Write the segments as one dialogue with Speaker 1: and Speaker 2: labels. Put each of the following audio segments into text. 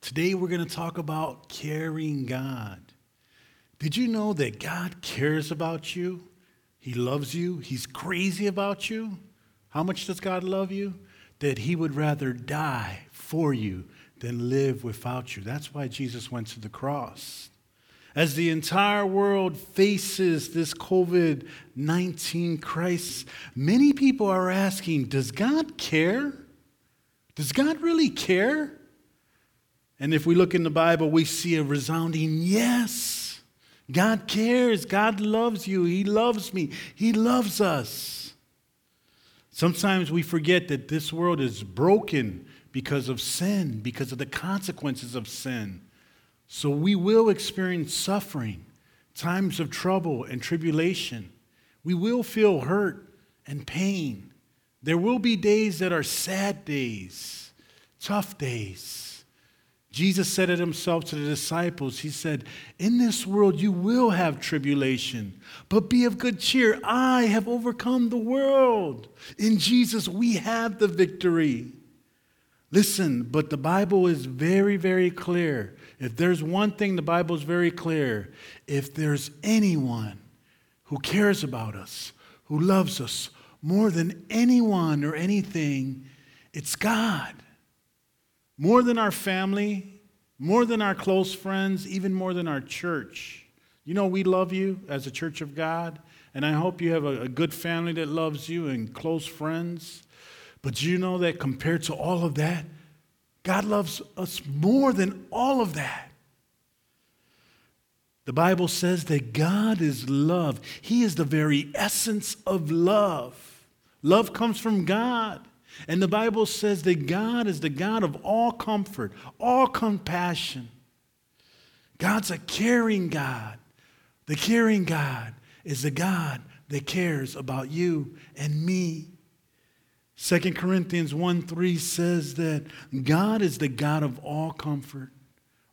Speaker 1: Today we're going to talk about caring God. Did you know that God cares about you? He loves you. He's crazy about you. How much does God love you? That He would rather die for you than live without you. That's why Jesus went to the cross. As the entire world faces this COVID 19 crisis, many people are asking Does God care? Does God really care? And if we look in the Bible, we see a resounding yes. God cares. God loves you. He loves me. He loves us. Sometimes we forget that this world is broken because of sin, because of the consequences of sin. So we will experience suffering, times of trouble and tribulation. We will feel hurt and pain. There will be days that are sad days, tough days. Jesus said it himself to the disciples. He said, In this world you will have tribulation, but be of good cheer. I have overcome the world. In Jesus we have the victory. Listen, but the Bible is very, very clear. If there's one thing the Bible is very clear, if there's anyone who cares about us, who loves us more than anyone or anything, it's God. More than our family, more than our close friends, even more than our church. You know, we love you as a church of God, and I hope you have a, a good family that loves you and close friends. But you know that compared to all of that, God loves us more than all of that. The Bible says that God is love. He is the very essence of love. Love comes from God. And the Bible says that God is the God of all comfort, all compassion. God's a caring God. The caring God is the God that cares about you and me. 2 Corinthians 1 3 says that God is the God of all comfort,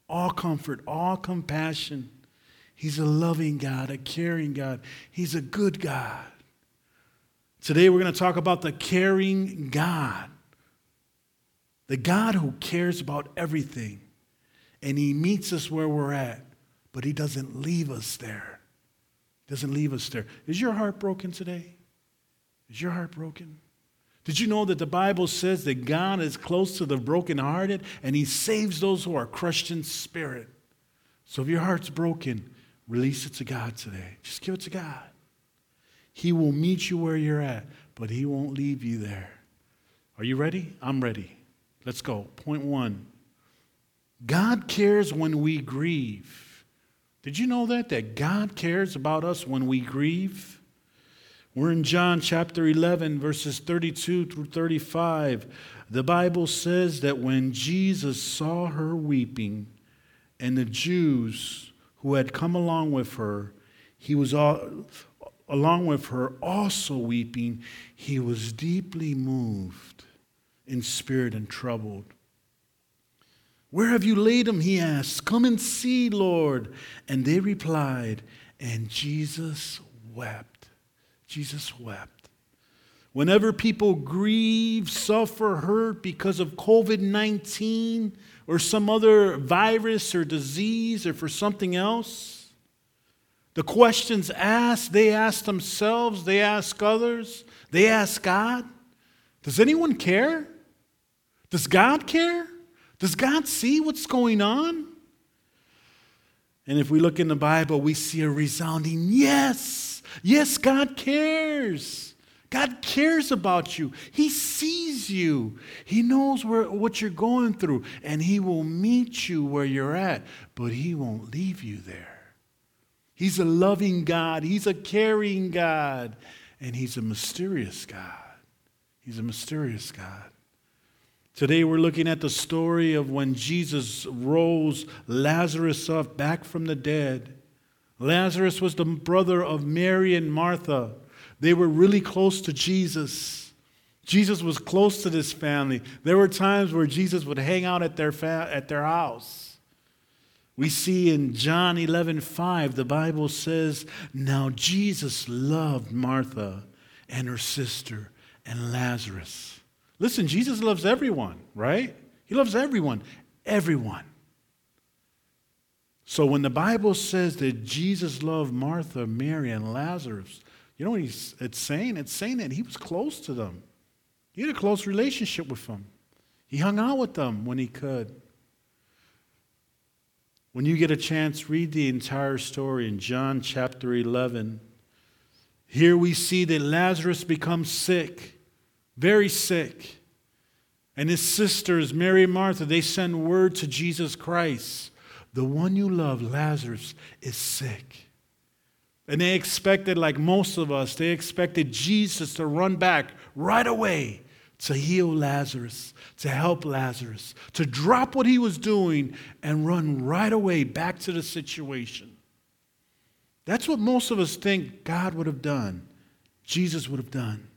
Speaker 1: all comfort, all compassion. He's a loving God, a caring God. He's a good God. Today we're going to talk about the caring God, the God who cares about everything. And He meets us where we're at, but He doesn't leave us there. Doesn't leave us there. Is your heart broken today? Is your heart broken? Did you know that the Bible says that God is close to the brokenhearted and He saves those who are crushed in spirit? So if your heart's broken, release it to God today. Just give it to God. He will meet you where you're at, but He won't leave you there. Are you ready? I'm ready. Let's go. Point one God cares when we grieve. Did you know that? That God cares about us when we grieve? We're in John chapter 11, verses 32 through 35. The Bible says that when Jesus saw her weeping and the Jews who had come along with her, he was all, along with her also weeping. He was deeply moved in spirit and troubled. Where have you laid him? He asked. Come and see, Lord. And they replied, and Jesus wept. Jesus wept. Whenever people grieve, suffer, hurt because of COVID 19 or some other virus or disease or for something else, the questions asked, they ask themselves, they ask others, they ask God Does anyone care? Does God care? Does God see what's going on? And if we look in the Bible, we see a resounding yes. Yes, God cares. God cares about you. He sees you. He knows where, what you're going through, and He will meet you where you're at, but He won't leave you there. He's a loving God, He's a caring God, and He's a mysterious God. He's a mysterious God. Today we're looking at the story of when Jesus rose Lazarus up back from the dead. Lazarus was the brother of Mary and Martha. They were really close to Jesus. Jesus was close to this family. There were times where Jesus would hang out at their, fa- at their house. We see in John 11 5, the Bible says, Now Jesus loved Martha and her sister and Lazarus. Listen, Jesus loves everyone, right? He loves everyone. Everyone. So when the Bible says that Jesus loved Martha, Mary, and Lazarus, you know what he's, it's saying? It's saying that he was close to them. He had a close relationship with them. He hung out with them when he could. When you get a chance, read the entire story in John chapter 11. Here we see that Lazarus becomes sick, very sick. And his sisters, Mary and Martha, they send word to Jesus Christ the one you love, Lazarus, is sick. And they expected, like most of us, they expected Jesus to run back right away to heal Lazarus, to help Lazarus, to drop what he was doing and run right away back to the situation. That's what most of us think God would have done, Jesus would have done.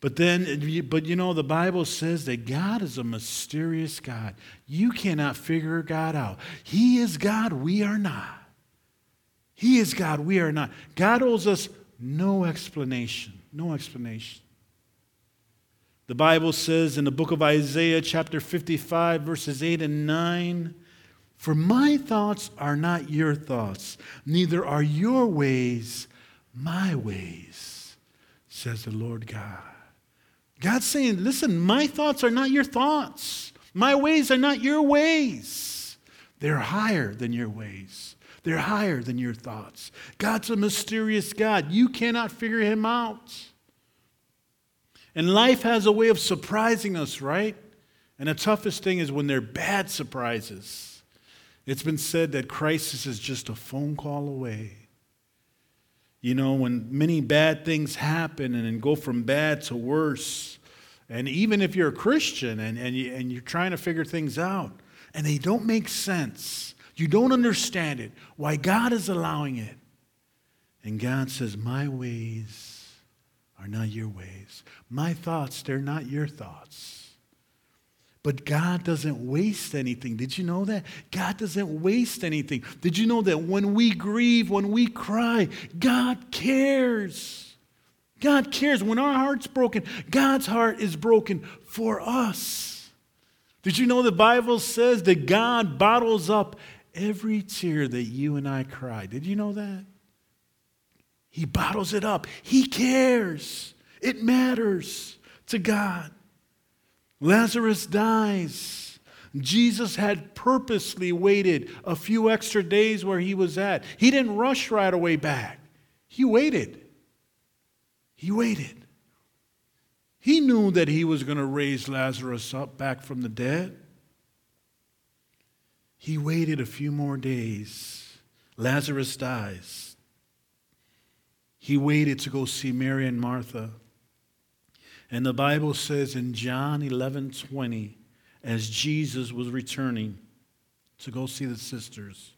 Speaker 1: But then, but you know, the Bible says that God is a mysterious God. You cannot figure God out. He is God, we are not. He is God, we are not. God owes us no explanation. No explanation. The Bible says in the book of Isaiah, chapter 55, verses 8 and 9 For my thoughts are not your thoughts, neither are your ways my ways, says the Lord God. God's saying, listen, my thoughts are not your thoughts. My ways are not your ways. They're higher than your ways. They're higher than your thoughts. God's a mysterious God. You cannot figure him out. And life has a way of surprising us, right? And the toughest thing is when they're bad surprises. It's been said that crisis is just a phone call away. You know, when many bad things happen and go from bad to worse, and even if you're a Christian and, and, you, and you're trying to figure things out and they don't make sense, you don't understand it, why God is allowing it. And God says, My ways are not your ways. My thoughts, they're not your thoughts. But God doesn't waste anything. Did you know that? God doesn't waste anything. Did you know that when we grieve, when we cry, God cares? God cares. When our heart's broken, God's heart is broken for us. Did you know the Bible says that God bottles up every tear that you and I cry? Did you know that? He bottles it up. He cares. It matters to God. Lazarus dies. Jesus had purposely waited a few extra days where he was at. He didn't rush right away back. He waited. He waited. He knew that he was going to raise Lazarus up back from the dead. He waited a few more days. Lazarus dies he waited to go see Mary and Martha. And the Bible says in John 11 20, as Jesus was returning to go see the sisters,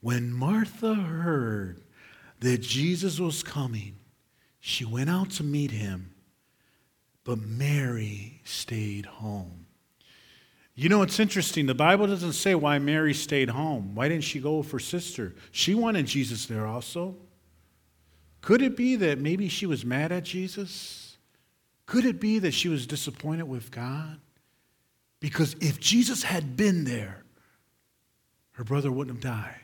Speaker 1: when Martha heard that Jesus was coming, she went out to meet him, but Mary stayed home. You know, it's interesting. The Bible doesn't say why Mary stayed home. Why didn't she go with her sister? She wanted Jesus there also. Could it be that maybe she was mad at Jesus? Could it be that she was disappointed with God? Because if Jesus had been there, her brother wouldn't have died.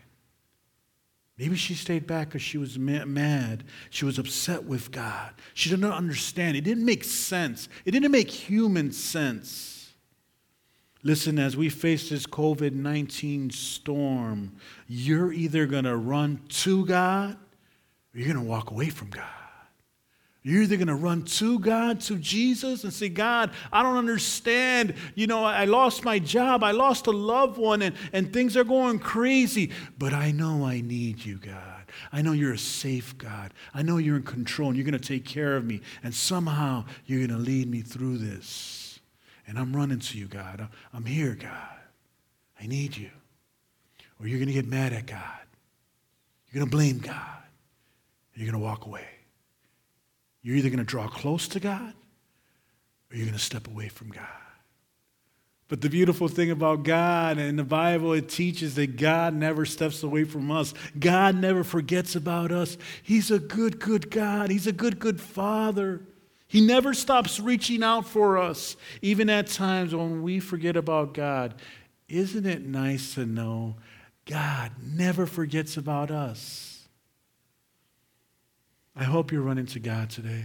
Speaker 1: Maybe she stayed back because she was mad. She was upset with God. She did not understand. It didn't make sense. It didn't make human sense. Listen, as we face this COVID 19 storm, you're either going to run to God you're going to walk away from God. You're either going to run to God, to Jesus, and say, God, I don't understand. You know, I lost my job. I lost a loved one, and, and things are going crazy. But I know I need you, God. I know you're a safe God. I know you're in control, and you're going to take care of me. And somehow you're going to lead me through this. And I'm running to you, God. I'm here, God. I need you. Or you're going to get mad at God. You're going to blame God you're going to walk away. You're either going to draw close to God or you're going to step away from God. But the beautiful thing about God and the Bible, it teaches that God never steps away from us. God never forgets about us. He's a good, good God. He's a good, good Father. He never stops reaching out for us, even at times when we forget about God. Isn't it nice to know God never forgets about us. I hope you're running to God today.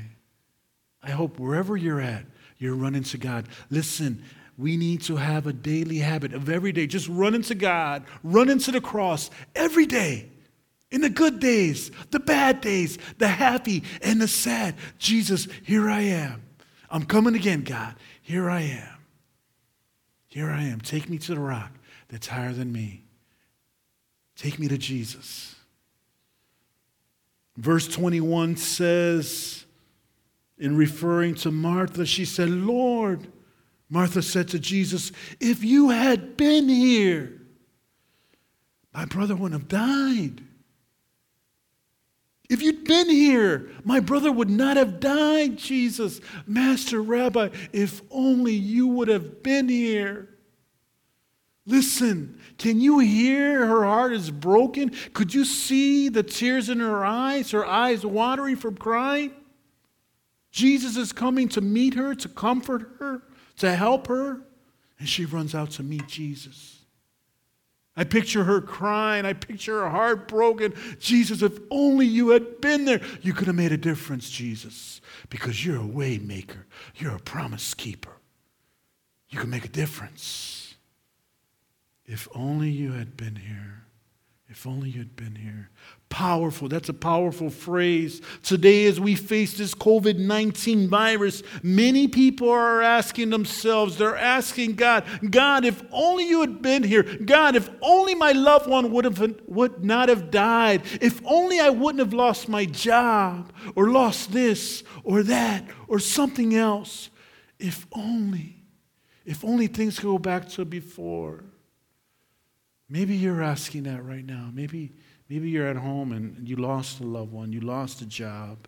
Speaker 1: I hope wherever you're at, you're running to God. Listen, we need to have a daily habit of every day just running to God, running to the cross every day. In the good days, the bad days, the happy and the sad. Jesus, here I am. I'm coming again, God. Here I am. Here I am. Take me to the rock that's higher than me. Take me to Jesus. Verse 21 says, in referring to Martha, she said, Lord, Martha said to Jesus, if you had been here, my brother wouldn't have died. If you'd been here, my brother would not have died, Jesus. Master Rabbi, if only you would have been here. Listen, can you hear her heart is broken? Could you see the tears in her eyes, her eyes watering from crying? Jesus is coming to meet her, to comfort her, to help her, and she runs out to meet Jesus. I picture her crying. I picture her heart broken. Jesus, if only you had been there, you could have made a difference, Jesus, because you're a way maker. You're a promise keeper. You can make a difference. If only you had been here. If only you had been here. Powerful. That's a powerful phrase. Today, as we face this COVID 19 virus, many people are asking themselves, they're asking God, God, if only you had been here. God, if only my loved one would, have, would not have died. If only I wouldn't have lost my job or lost this or that or something else. If only. If only things could go back to before. Maybe you're asking that right now. Maybe, maybe you're at home and you lost a loved one, you lost a job,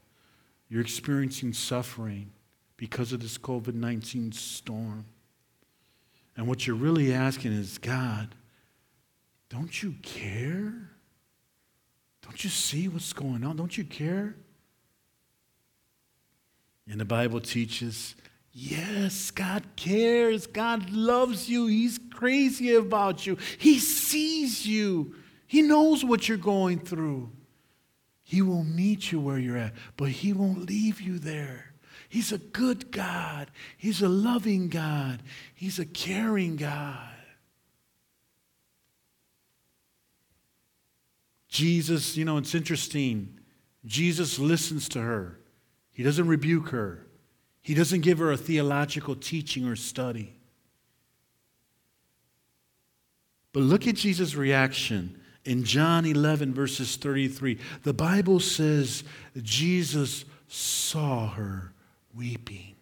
Speaker 1: you're experiencing suffering because of this COVID 19 storm. And what you're really asking is God, don't you care? Don't you see what's going on? Don't you care? And the Bible teaches Yes, God cares. God loves you. He's crazy about you. He sees you. He knows what you're going through. He will meet you where you're at, but He won't leave you there. He's a good God. He's a loving God. He's a caring God. Jesus, you know, it's interesting. Jesus listens to her, He doesn't rebuke her. He doesn't give her a theological teaching or study. But look at Jesus' reaction in John 11, verses 33. The Bible says Jesus saw her weeping.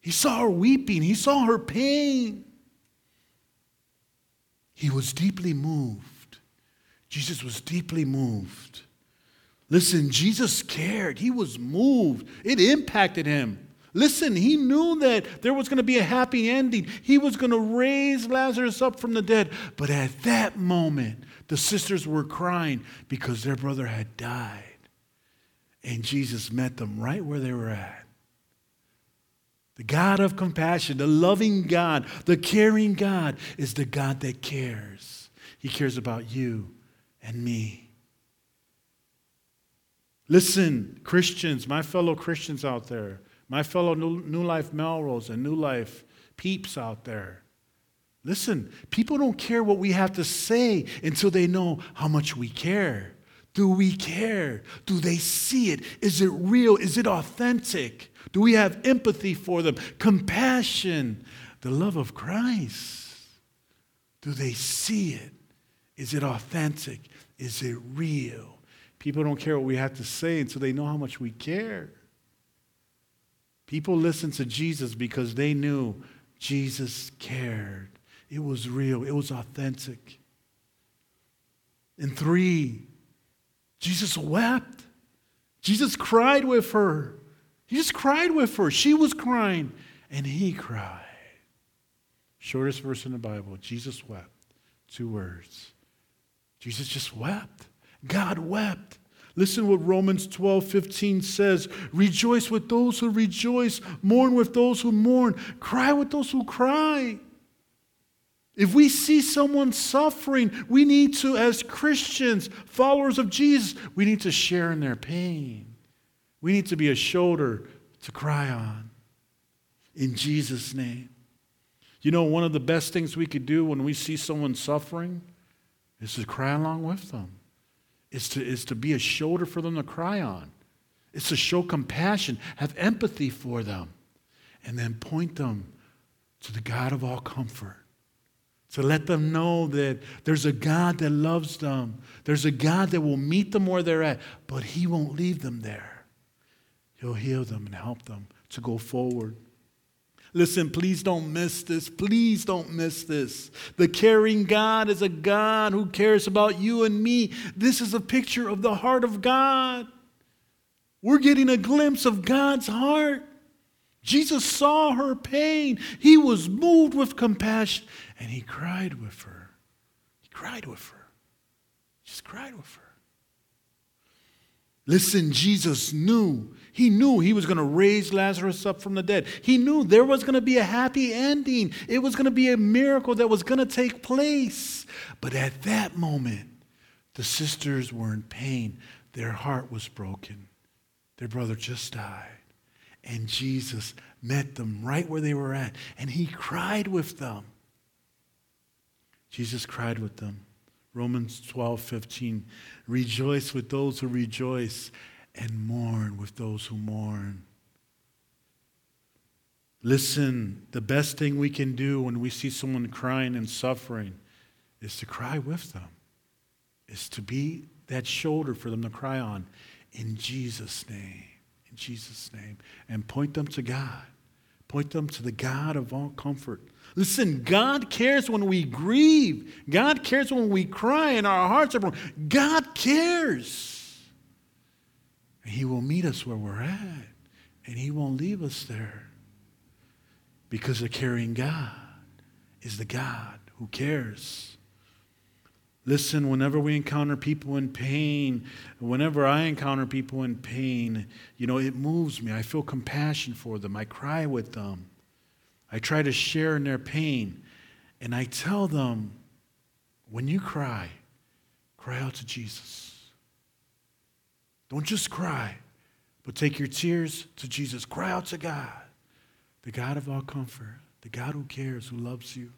Speaker 1: He saw her weeping, he saw her pain. He was deeply moved. Jesus was deeply moved. Listen, Jesus cared. He was moved. It impacted him. Listen, he knew that there was going to be a happy ending. He was going to raise Lazarus up from the dead. But at that moment, the sisters were crying because their brother had died. And Jesus met them right where they were at. The God of compassion, the loving God, the caring God is the God that cares. He cares about you and me. Listen, Christians, my fellow Christians out there, my fellow New, Life Melrose and New Life peeps out there. Listen, people don't care what we have to say until they know how much we care. Do we care? Do they see it? Is it real? Is it authentic? Do we have empathy for them? Compassion, the love of Christ. Do they see it? Is it authentic? Is it real? People don't care what we have to say until they know how much we care. People listened to Jesus because they knew Jesus cared. It was real, it was authentic. And three, Jesus wept. Jesus cried with her. He just cried with her. She was crying, and he cried. Shortest verse in the Bible Jesus wept. Two words. Jesus just wept. God wept. Listen what Romans 12, 15 says. Rejoice with those who rejoice, mourn with those who mourn, cry with those who cry. If we see someone suffering, we need to, as Christians, followers of Jesus, we need to share in their pain. We need to be a shoulder to cry on. In Jesus' name. You know, one of the best things we could do when we see someone suffering is to cry along with them. It's to, is to be a shoulder for them to cry on. It's to show compassion, have empathy for them, and then point them to the God of all comfort. To let them know that there's a God that loves them. There's a God that will meet them where they're at, but He won't leave them there. He'll heal them and help them to go forward. Listen, please don't miss this. Please don't miss this. The caring God is a God who cares about you and me. This is a picture of the heart of God. We're getting a glimpse of God's heart. Jesus saw her pain. He was moved with compassion and he cried with her. He cried with her. Just cried with her. Listen, Jesus knew. He knew he was going to raise Lazarus up from the dead. He knew there was going to be a happy ending. It was going to be a miracle that was going to take place. But at that moment, the sisters were in pain. Their heart was broken. Their brother just died. And Jesus met them right where they were at, and he cried with them. Jesus cried with them. Romans 12, 15. Rejoice with those who rejoice, and mourn with those who mourn. Listen, the best thing we can do when we see someone crying and suffering is to cry with them, is to be that shoulder for them to cry on in Jesus' name in Jesus' name and point them to God. Point them to the God of all comfort. Listen, God cares when we grieve. God cares when we cry and our hearts are broken. God cares. And He will meet us where we're at, and He won't leave us there. Because the caring God is the God who cares. Listen, whenever we encounter people in pain, whenever I encounter people in pain, you know, it moves me. I feel compassion for them. I cry with them. I try to share in their pain. And I tell them, when you cry, cry out to Jesus. Don't just cry, but take your tears to Jesus. Cry out to God, the God of all comfort, the God who cares, who loves you.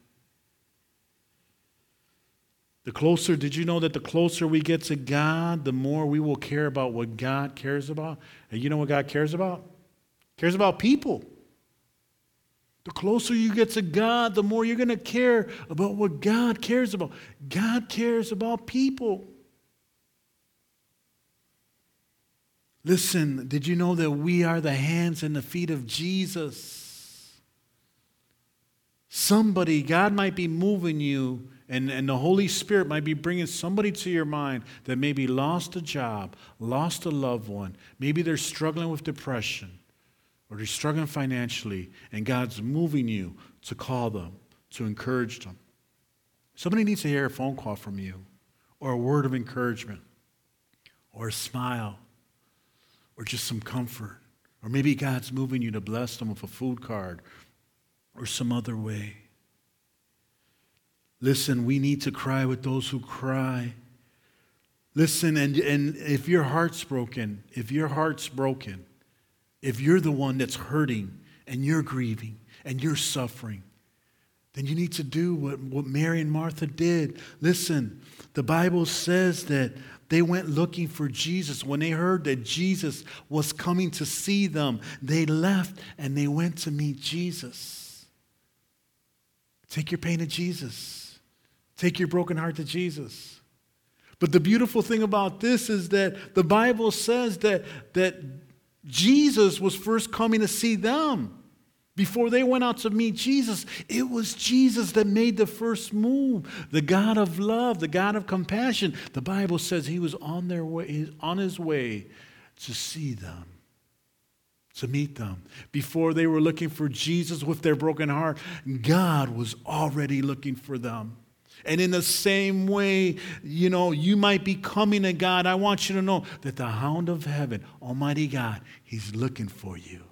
Speaker 1: The closer, did you know that the closer we get to God, the more we will care about what God cares about? And you know what God cares about? Cares about people. The closer you get to God, the more you're going to care about what God cares about. God cares about people. Listen, did you know that we are the hands and the feet of Jesus? Somebody, God might be moving you and, and the Holy Spirit might be bringing somebody to your mind that maybe lost a job, lost a loved one. Maybe they're struggling with depression or they're struggling financially, and God's moving you to call them, to encourage them. Somebody needs to hear a phone call from you, or a word of encouragement, or a smile, or just some comfort. Or maybe God's moving you to bless them with a food card or some other way. Listen, we need to cry with those who cry. Listen, and, and if your heart's broken, if your heart's broken, if you're the one that's hurting and you're grieving and you're suffering, then you need to do what, what Mary and Martha did. Listen, the Bible says that they went looking for Jesus. When they heard that Jesus was coming to see them, they left and they went to meet Jesus. Take your pain to Jesus. Take your broken heart to Jesus. But the beautiful thing about this is that the Bible says that, that Jesus was first coming to see them. Before they went out to meet Jesus, it was Jesus that made the first move. The God of love, the God of compassion. The Bible says he was on their way, on his way to see them, to meet them. Before they were looking for Jesus with their broken heart, God was already looking for them. And in the same way, you know, you might be coming to God. I want you to know that the hound of heaven, Almighty God, He's looking for you.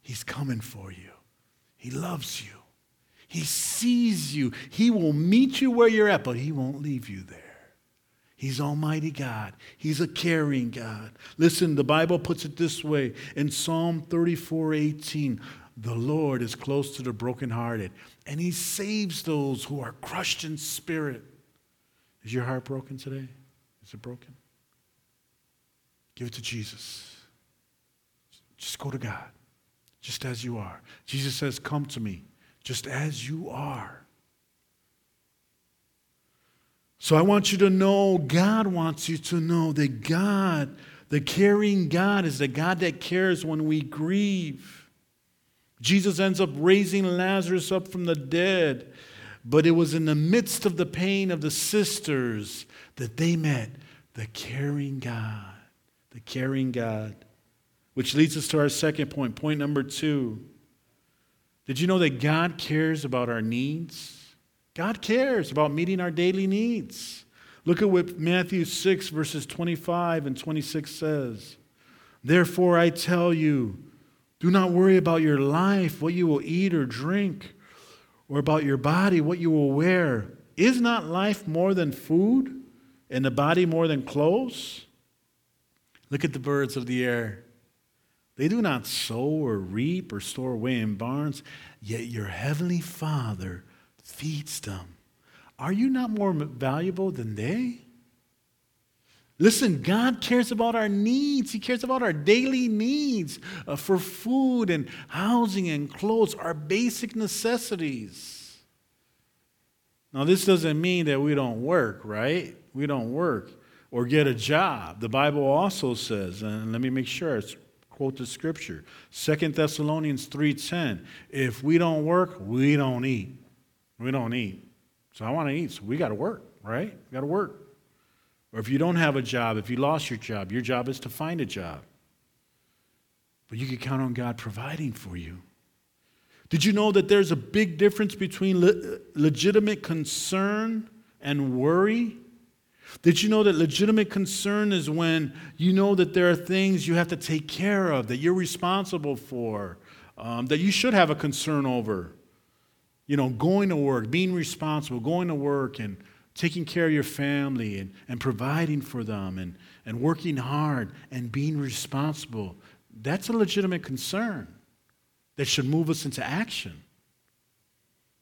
Speaker 1: He's coming for you. He loves you. He sees you. He will meet you where you're at, but He won't leave you there. He's Almighty God. He's a caring God. Listen, the Bible puts it this way in Psalm 34 18 The Lord is close to the brokenhearted, and He saves those who are crushed in spirit. Is your heart broken today? Is it broken? Give it to Jesus. Just go to God, just as you are. Jesus says, Come to me, just as you are. So I want you to know, God wants you to know that God, the caring God, is the God that cares when we grieve. Jesus ends up raising Lazarus up from the dead, but it was in the midst of the pain of the sisters that they met the caring God. The caring God. Which leads us to our second point, point number two. Did you know that God cares about our needs? God cares about meeting our daily needs. Look at what Matthew 6, verses 25 and 26 says. Therefore, I tell you, do not worry about your life, what you will eat or drink, or about your body, what you will wear. Is not life more than food, and the body more than clothes? Look at the birds of the air. They do not sow or reap or store away in barns, yet your heavenly Father feeds them. Are you not more valuable than they? Listen, God cares about our needs. He cares about our daily needs uh, for food and housing and clothes, our basic necessities. Now, this doesn't mean that we don't work, right? We don't work or get a job. The Bible also says, and let me make sure it's quote the scripture. Second Thessalonians 3:10. If we don't work, we don't eat. We don't eat. So I want to eat. So we got to work, right? We got to work. Or if you don't have a job, if you lost your job, your job is to find a job. But you can count on God providing for you. Did you know that there's a big difference between le- legitimate concern and worry? Did you know that legitimate concern is when you know that there are things you have to take care of, that you're responsible for, um, that you should have a concern over? You know, going to work, being responsible, going to work and taking care of your family and, and providing for them and, and working hard and being responsible. That's a legitimate concern that should move us into action.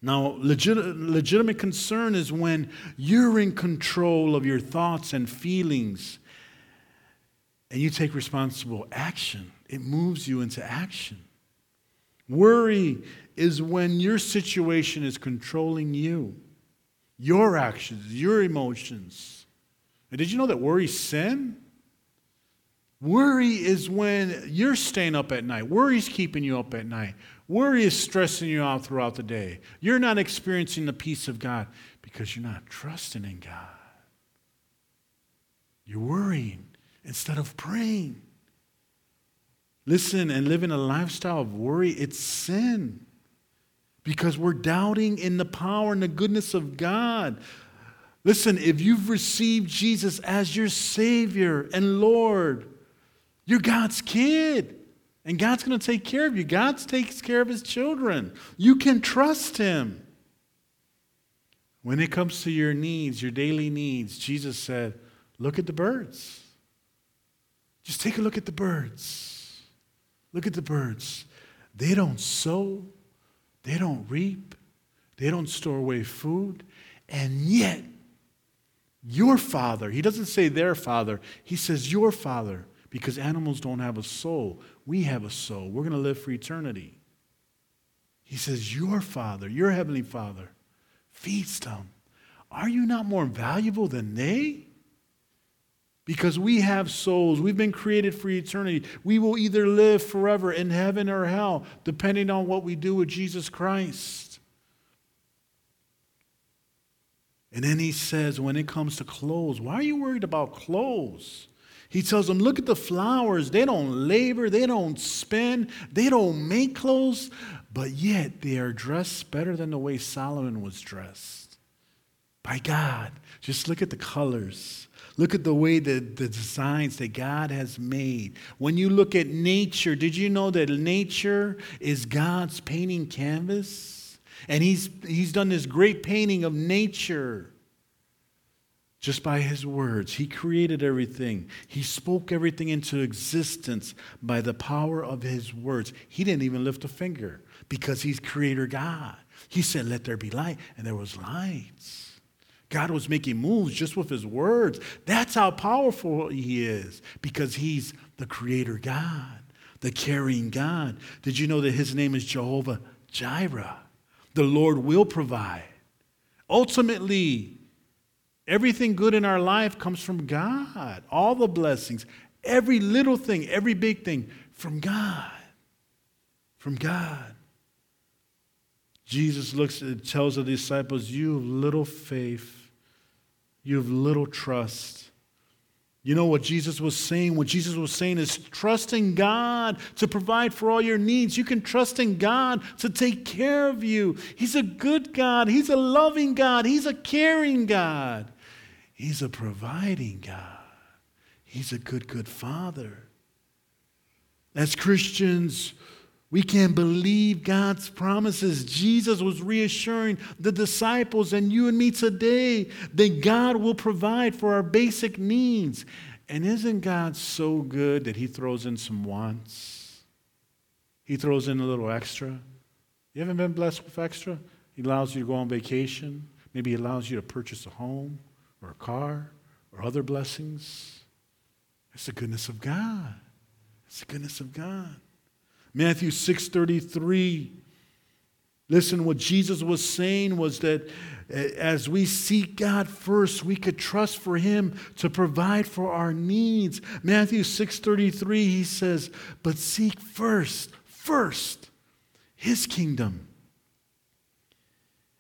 Speaker 1: Now, legit, legitimate concern is when you're in control of your thoughts and feelings and you take responsible action. It moves you into action. Worry is when your situation is controlling you, your actions, your emotions. And did you know that worry sin? Worry is when you're staying up at night. Worry is keeping you up at night. Worry is stressing you out throughout the day. You're not experiencing the peace of God because you're not trusting in God. You're worrying instead of praying. Listen, and living a lifestyle of worry, it's sin because we're doubting in the power and the goodness of God. Listen, if you've received Jesus as your Savior and Lord, you're God's kid. And God's going to take care of you. God takes care of his children. You can trust him. When it comes to your needs, your daily needs, Jesus said, Look at the birds. Just take a look at the birds. Look at the birds. They don't sow, they don't reap, they don't store away food, and yet, your father, he doesn't say their father, he says your father, because animals don't have a soul. We have a soul. We're going to live for eternity. He says, Your father, your heavenly father, feeds them. Are you not more valuable than they? Because we have souls. We've been created for eternity. We will either live forever in heaven or hell, depending on what we do with Jesus Christ. And then he says, when it comes to clothes, why are you worried about clothes? He tells them, Look at the flowers. They don't labor, they don't spin, they don't make clothes, but yet they are dressed better than the way Solomon was dressed by God. Just look at the colors. Look at the way that the designs that God has made. When you look at nature, did you know that nature is God's painting canvas? And he's, he's done this great painting of nature just by his words. He created everything, he spoke everything into existence by the power of his words. He didn't even lift a finger because he's creator God. He said, Let there be light, and there was lights. God was making moves just with his words. That's how powerful he is because he's the creator God, the carrying God. Did you know that his name is Jehovah Jireh? The Lord will provide. Ultimately, Everything good in our life comes from God. All the blessings, every little thing, every big thing from God. From God. Jesus looks and tells the disciples, You have little faith, you have little trust. You know what Jesus was saying? What Jesus was saying is trusting God to provide for all your needs. You can trust in God to take care of you. He's a good God. He's a loving God. He's a caring God. He's a providing God. He's a good, good Father. As Christians, we can believe God's promises. Jesus was reassuring the disciples and you and me today that God will provide for our basic needs. And isn't God so good that He throws in some wants? He throws in a little extra. You haven't been blessed with extra? He allows you to go on vacation. Maybe He allows you to purchase a home or a car or other blessings. It's the goodness of God. It's the goodness of God. Matthew 6:33 Listen, what Jesus was saying was that eh, as we seek God first, we could trust for him to provide for our needs. Matthew 6:33 he says, "But seek first, first his kingdom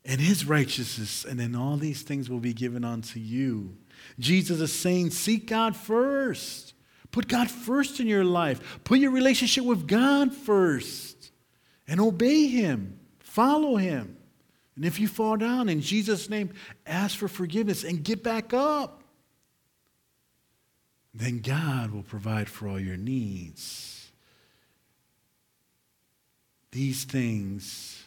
Speaker 1: and his righteousness, and then all these things will be given unto you. Jesus is saying, Seek God first. Put God first in your life. Put your relationship with God first and obey Him. Follow Him. And if you fall down in Jesus' name, ask for forgiveness and get back up. Then God will provide for all your needs. These things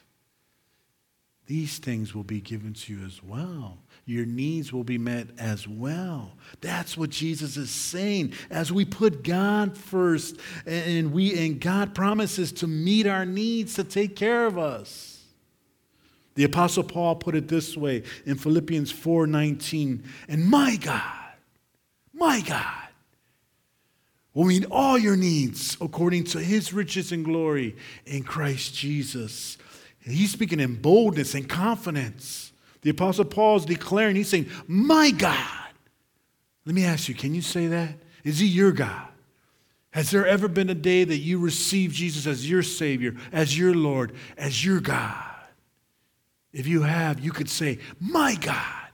Speaker 1: these things will be given to you as well. Your needs will be met as well. That's what Jesus is saying. As we put God first and we and God promises to meet our needs, to take care of us. The apostle Paul put it this way in Philippians 4:19, and my God, my God will meet all your needs according to his riches and glory in Christ Jesus. And he's speaking in boldness and confidence. The Apostle Paul is declaring, he's saying, My God. Let me ask you, can you say that? Is he your God? Has there ever been a day that you received Jesus as your Savior, as your Lord, as your God? If you have, you could say, My God,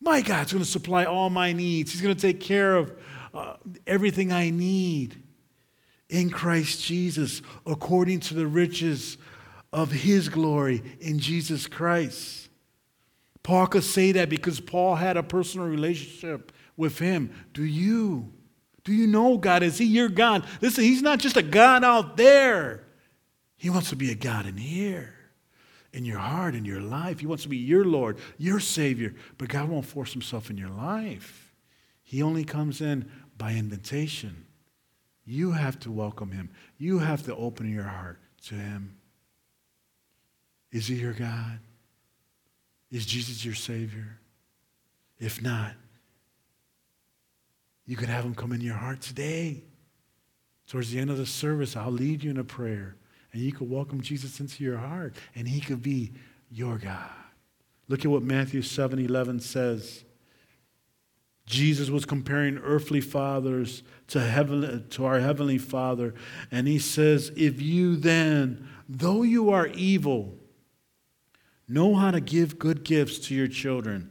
Speaker 1: my God's going to supply all my needs. He's going to take care of uh, everything I need in Christ Jesus according to the riches of his glory in Jesus Christ. Paul could say that because Paul had a personal relationship with him. Do you? Do you know God? Is he your God? Listen, he's not just a God out there. He wants to be a God in here, in your heart, in your life. He wants to be your Lord, your Savior. But God won't force himself in your life. He only comes in by invitation. You have to welcome him. You have to open your heart to him. Is he your God? Is Jesus your Savior? If not, you could have him come in your heart today. Towards the end of the service, I'll lead you in a prayer, and you could welcome Jesus into your heart, and he could be your God. Look at what Matthew 7 11 says. Jesus was comparing earthly fathers to, heaven, to our heavenly Father, and he says, If you then, though you are evil, know how to give good gifts to your children,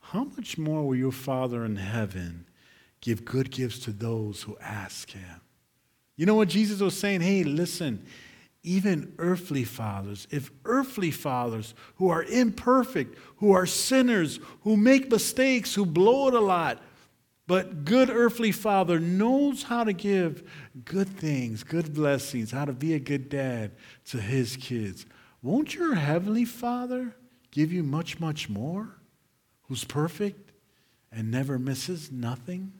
Speaker 1: how much more will your Father in heaven give good gifts to those who ask him? You know what Jesus was saying? Hey, listen, even earthly fathers, if earthly fathers who are imperfect, who are sinners, who make mistakes, who blow it a lot, but good earthly father knows how to give good things, good blessings, how to be a good dad to his kids won't your heavenly Father give you much, much more? Who's perfect and never misses nothing?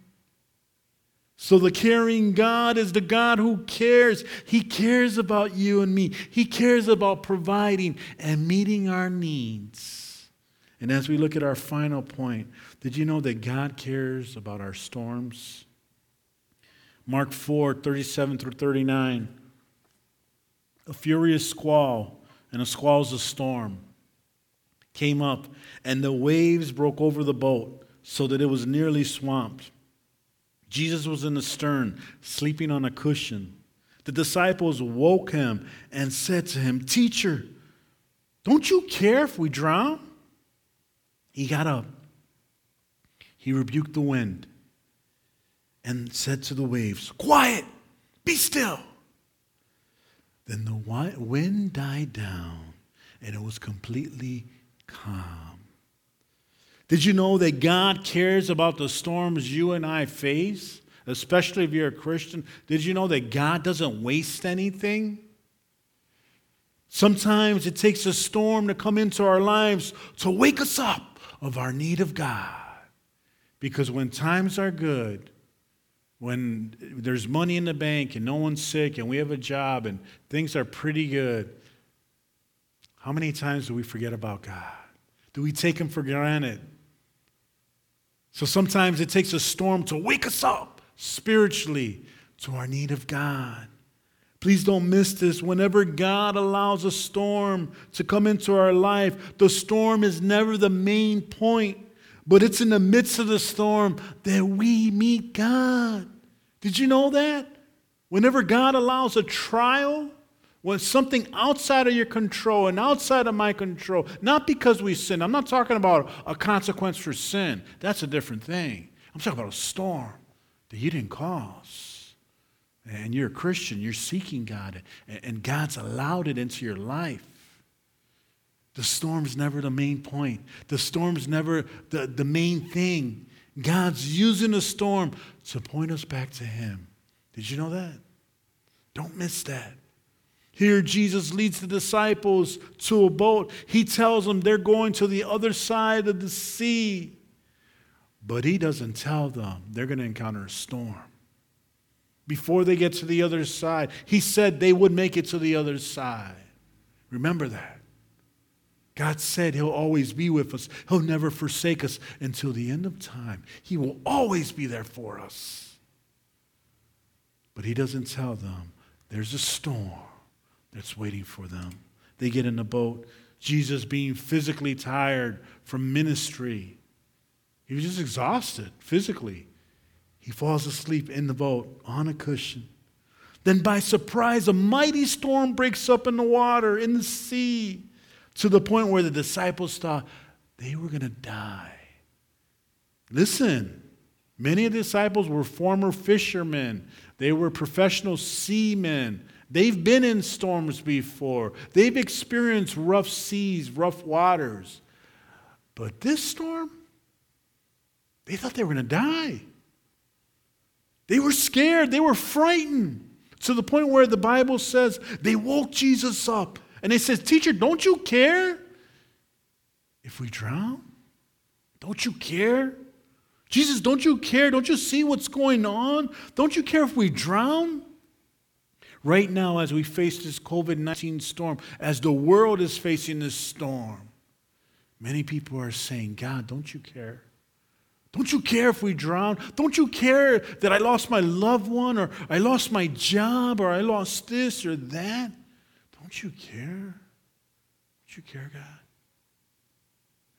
Speaker 1: So, the caring God is the God who cares. He cares about you and me. He cares about providing and meeting our needs. And as we look at our final point, did you know that God cares about our storms? Mark 4 37 through 39. A furious squall, and a squall is a storm, came up, and the waves broke over the boat so that it was nearly swamped. Jesus was in the stern, sleeping on a cushion. The disciples woke him and said to him, Teacher, don't you care if we drown? He got up. He rebuked the wind and said to the waves, Quiet, be still. Then the wind died down and it was completely calm. Did you know that God cares about the storms you and I face, especially if you're a Christian? Did you know that God doesn't waste anything? Sometimes it takes a storm to come into our lives to wake us up of our need of God. Because when times are good, when there's money in the bank and no one's sick and we have a job and things are pretty good, how many times do we forget about God? Do we take Him for granted? So sometimes it takes a storm to wake us up spiritually to our need of God. Please don't miss this. Whenever God allows a storm to come into our life, the storm is never the main point, but it's in the midst of the storm that we meet God. Did you know that? Whenever God allows a trial, when something outside of your control and outside of my control, not because we sin. I'm not talking about a consequence for sin. That's a different thing. I'm talking about a storm that you didn't cause. And you're a Christian, you're seeking God, and God's allowed it into your life. The storm's never the main point, the storm's never the, the main thing. God's using the storm to point us back to Him. Did you know that? Don't miss that. Here, Jesus leads the disciples to a boat. He tells them they're going to the other side of the sea. But he doesn't tell them they're going to encounter a storm. Before they get to the other side, he said they would make it to the other side. Remember that. God said he'll always be with us, he'll never forsake us until the end of time. He will always be there for us. But he doesn't tell them there's a storm that's waiting for them. They get in the boat. Jesus, being physically tired from ministry, he was just exhausted physically. He falls asleep in the boat on a cushion. Then, by surprise, a mighty storm breaks up in the water, in the sea, to the point where the disciples thought they were going to die. Listen, many of the disciples were former fishermen, they were professional seamen. They've been in storms before, they've experienced rough seas, rough waters. But this storm, they thought they were going to die. They were scared, they were frightened to the point where the Bible says they woke Jesus up and they said, Teacher, don't you care if we drown? Don't you care? Jesus, don't you care? Don't you see what's going on? Don't you care if we drown? Right now, as we face this COVID 19 storm, as the world is facing this storm, many people are saying, God, don't you care? Don't you care if we drown? Don't you care that I lost my loved one or I lost my job or I lost this or that? Don't you care? Don't you care, God?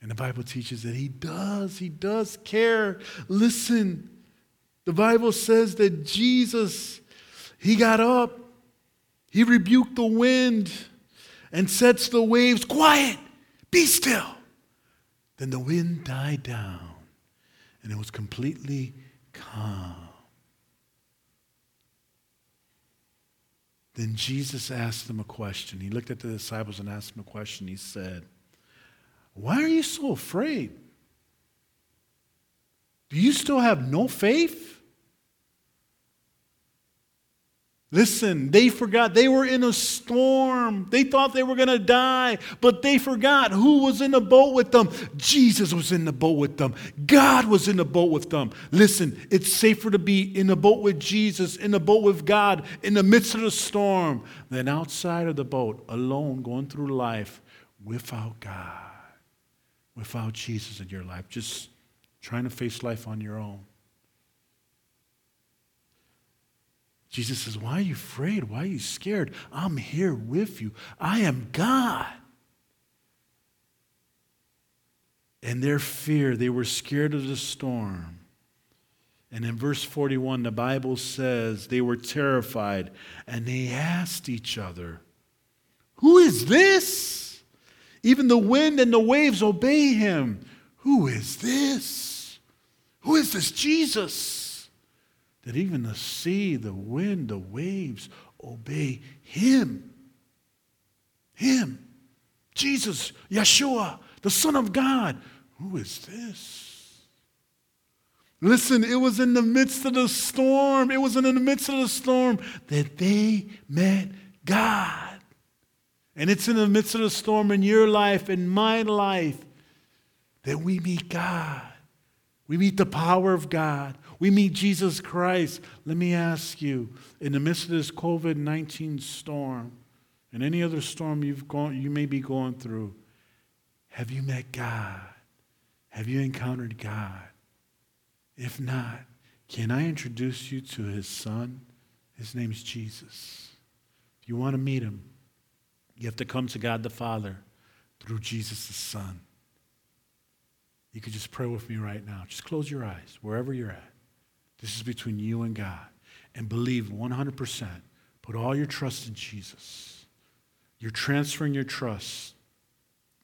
Speaker 1: And the Bible teaches that He does. He does care. Listen, the Bible says that Jesus, He got up he rebuked the wind and sets the waves, Quiet, be still. Then the wind died down and it was completely calm. Then Jesus asked them a question. He looked at the disciples and asked them a question. He said, Why are you so afraid? Do you still have no faith? Listen, they forgot they were in a storm. They thought they were going to die, but they forgot who was in the boat with them. Jesus was in the boat with them. God was in the boat with them. Listen, it's safer to be in the boat with Jesus, in the boat with God, in the midst of the storm, than outside of the boat, alone, going through life without God, without Jesus in your life, just trying to face life on your own. Jesus says, Why are you afraid? Why are you scared? I'm here with you. I am God. And their fear, they were scared of the storm. And in verse 41, the Bible says they were terrified and they asked each other, Who is this? Even the wind and the waves obey him. Who is this? Who is this Jesus? That even the sea, the wind, the waves obey him. Him. Jesus, Yeshua, the Son of God. Who is this? Listen, it was in the midst of the storm, it was in the midst of the storm that they met God. And it's in the midst of the storm in your life, in my life, that we meet God. We meet the power of God. We meet Jesus Christ. Let me ask you, in the midst of this COVID 19 storm and any other storm you've gone, you may be going through, have you met God? Have you encountered God? If not, can I introduce you to his son? His name is Jesus. If you want to meet him, you have to come to God the Father through Jesus the Son. You could just pray with me right now. Just close your eyes, wherever you're at. This is between you and God. And believe 100%. Put all your trust in Jesus. You're transferring your trust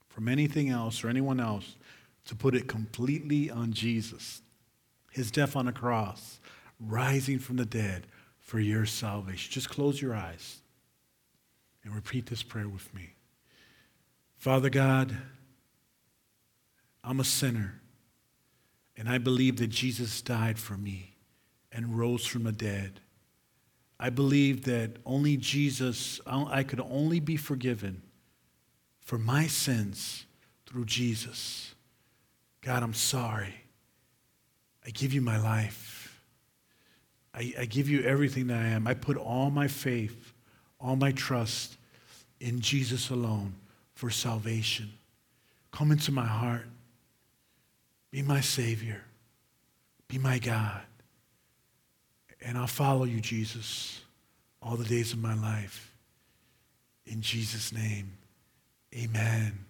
Speaker 1: from anything else or anyone else to put it completely on Jesus. His death on the cross, rising from the dead for your salvation. Just close your eyes and repeat this prayer with me. Father God, I'm a sinner, and I believe that Jesus died for me and rose from the dead. I believe that only Jesus, I could only be forgiven for my sins through Jesus. God, I'm sorry. I give you my life. I, I, give you everything that I am. I put all my faith, all my trust in Jesus alone for salvation. Come into my heart. Be my Savior. Be my God. And I'll follow you, Jesus, all the days of my life. In Jesus' name, amen.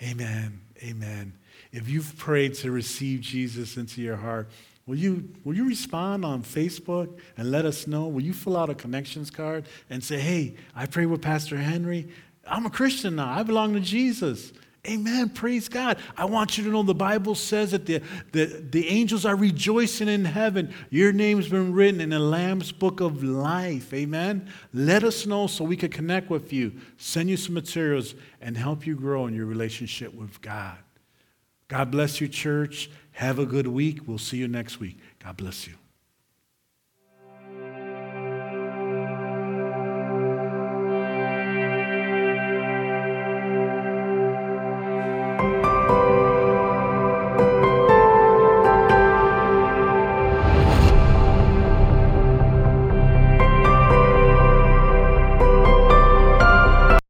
Speaker 1: Amen. Amen. If you've prayed to receive Jesus into your heart, will you, will you respond on Facebook and let us know? Will you fill out a connections card and say, hey, I pray with Pastor Henry? I'm a Christian now. I belong to Jesus. Amen. Praise God. I want you to know the Bible says that the, the, the angels are rejoicing in heaven. Your name's been written in the Lamb's book of life. Amen. Let us know so we can connect with you, send you some materials, and help you grow in your relationship with God. God bless you, church. Have a good week. We'll see you next week. God bless you.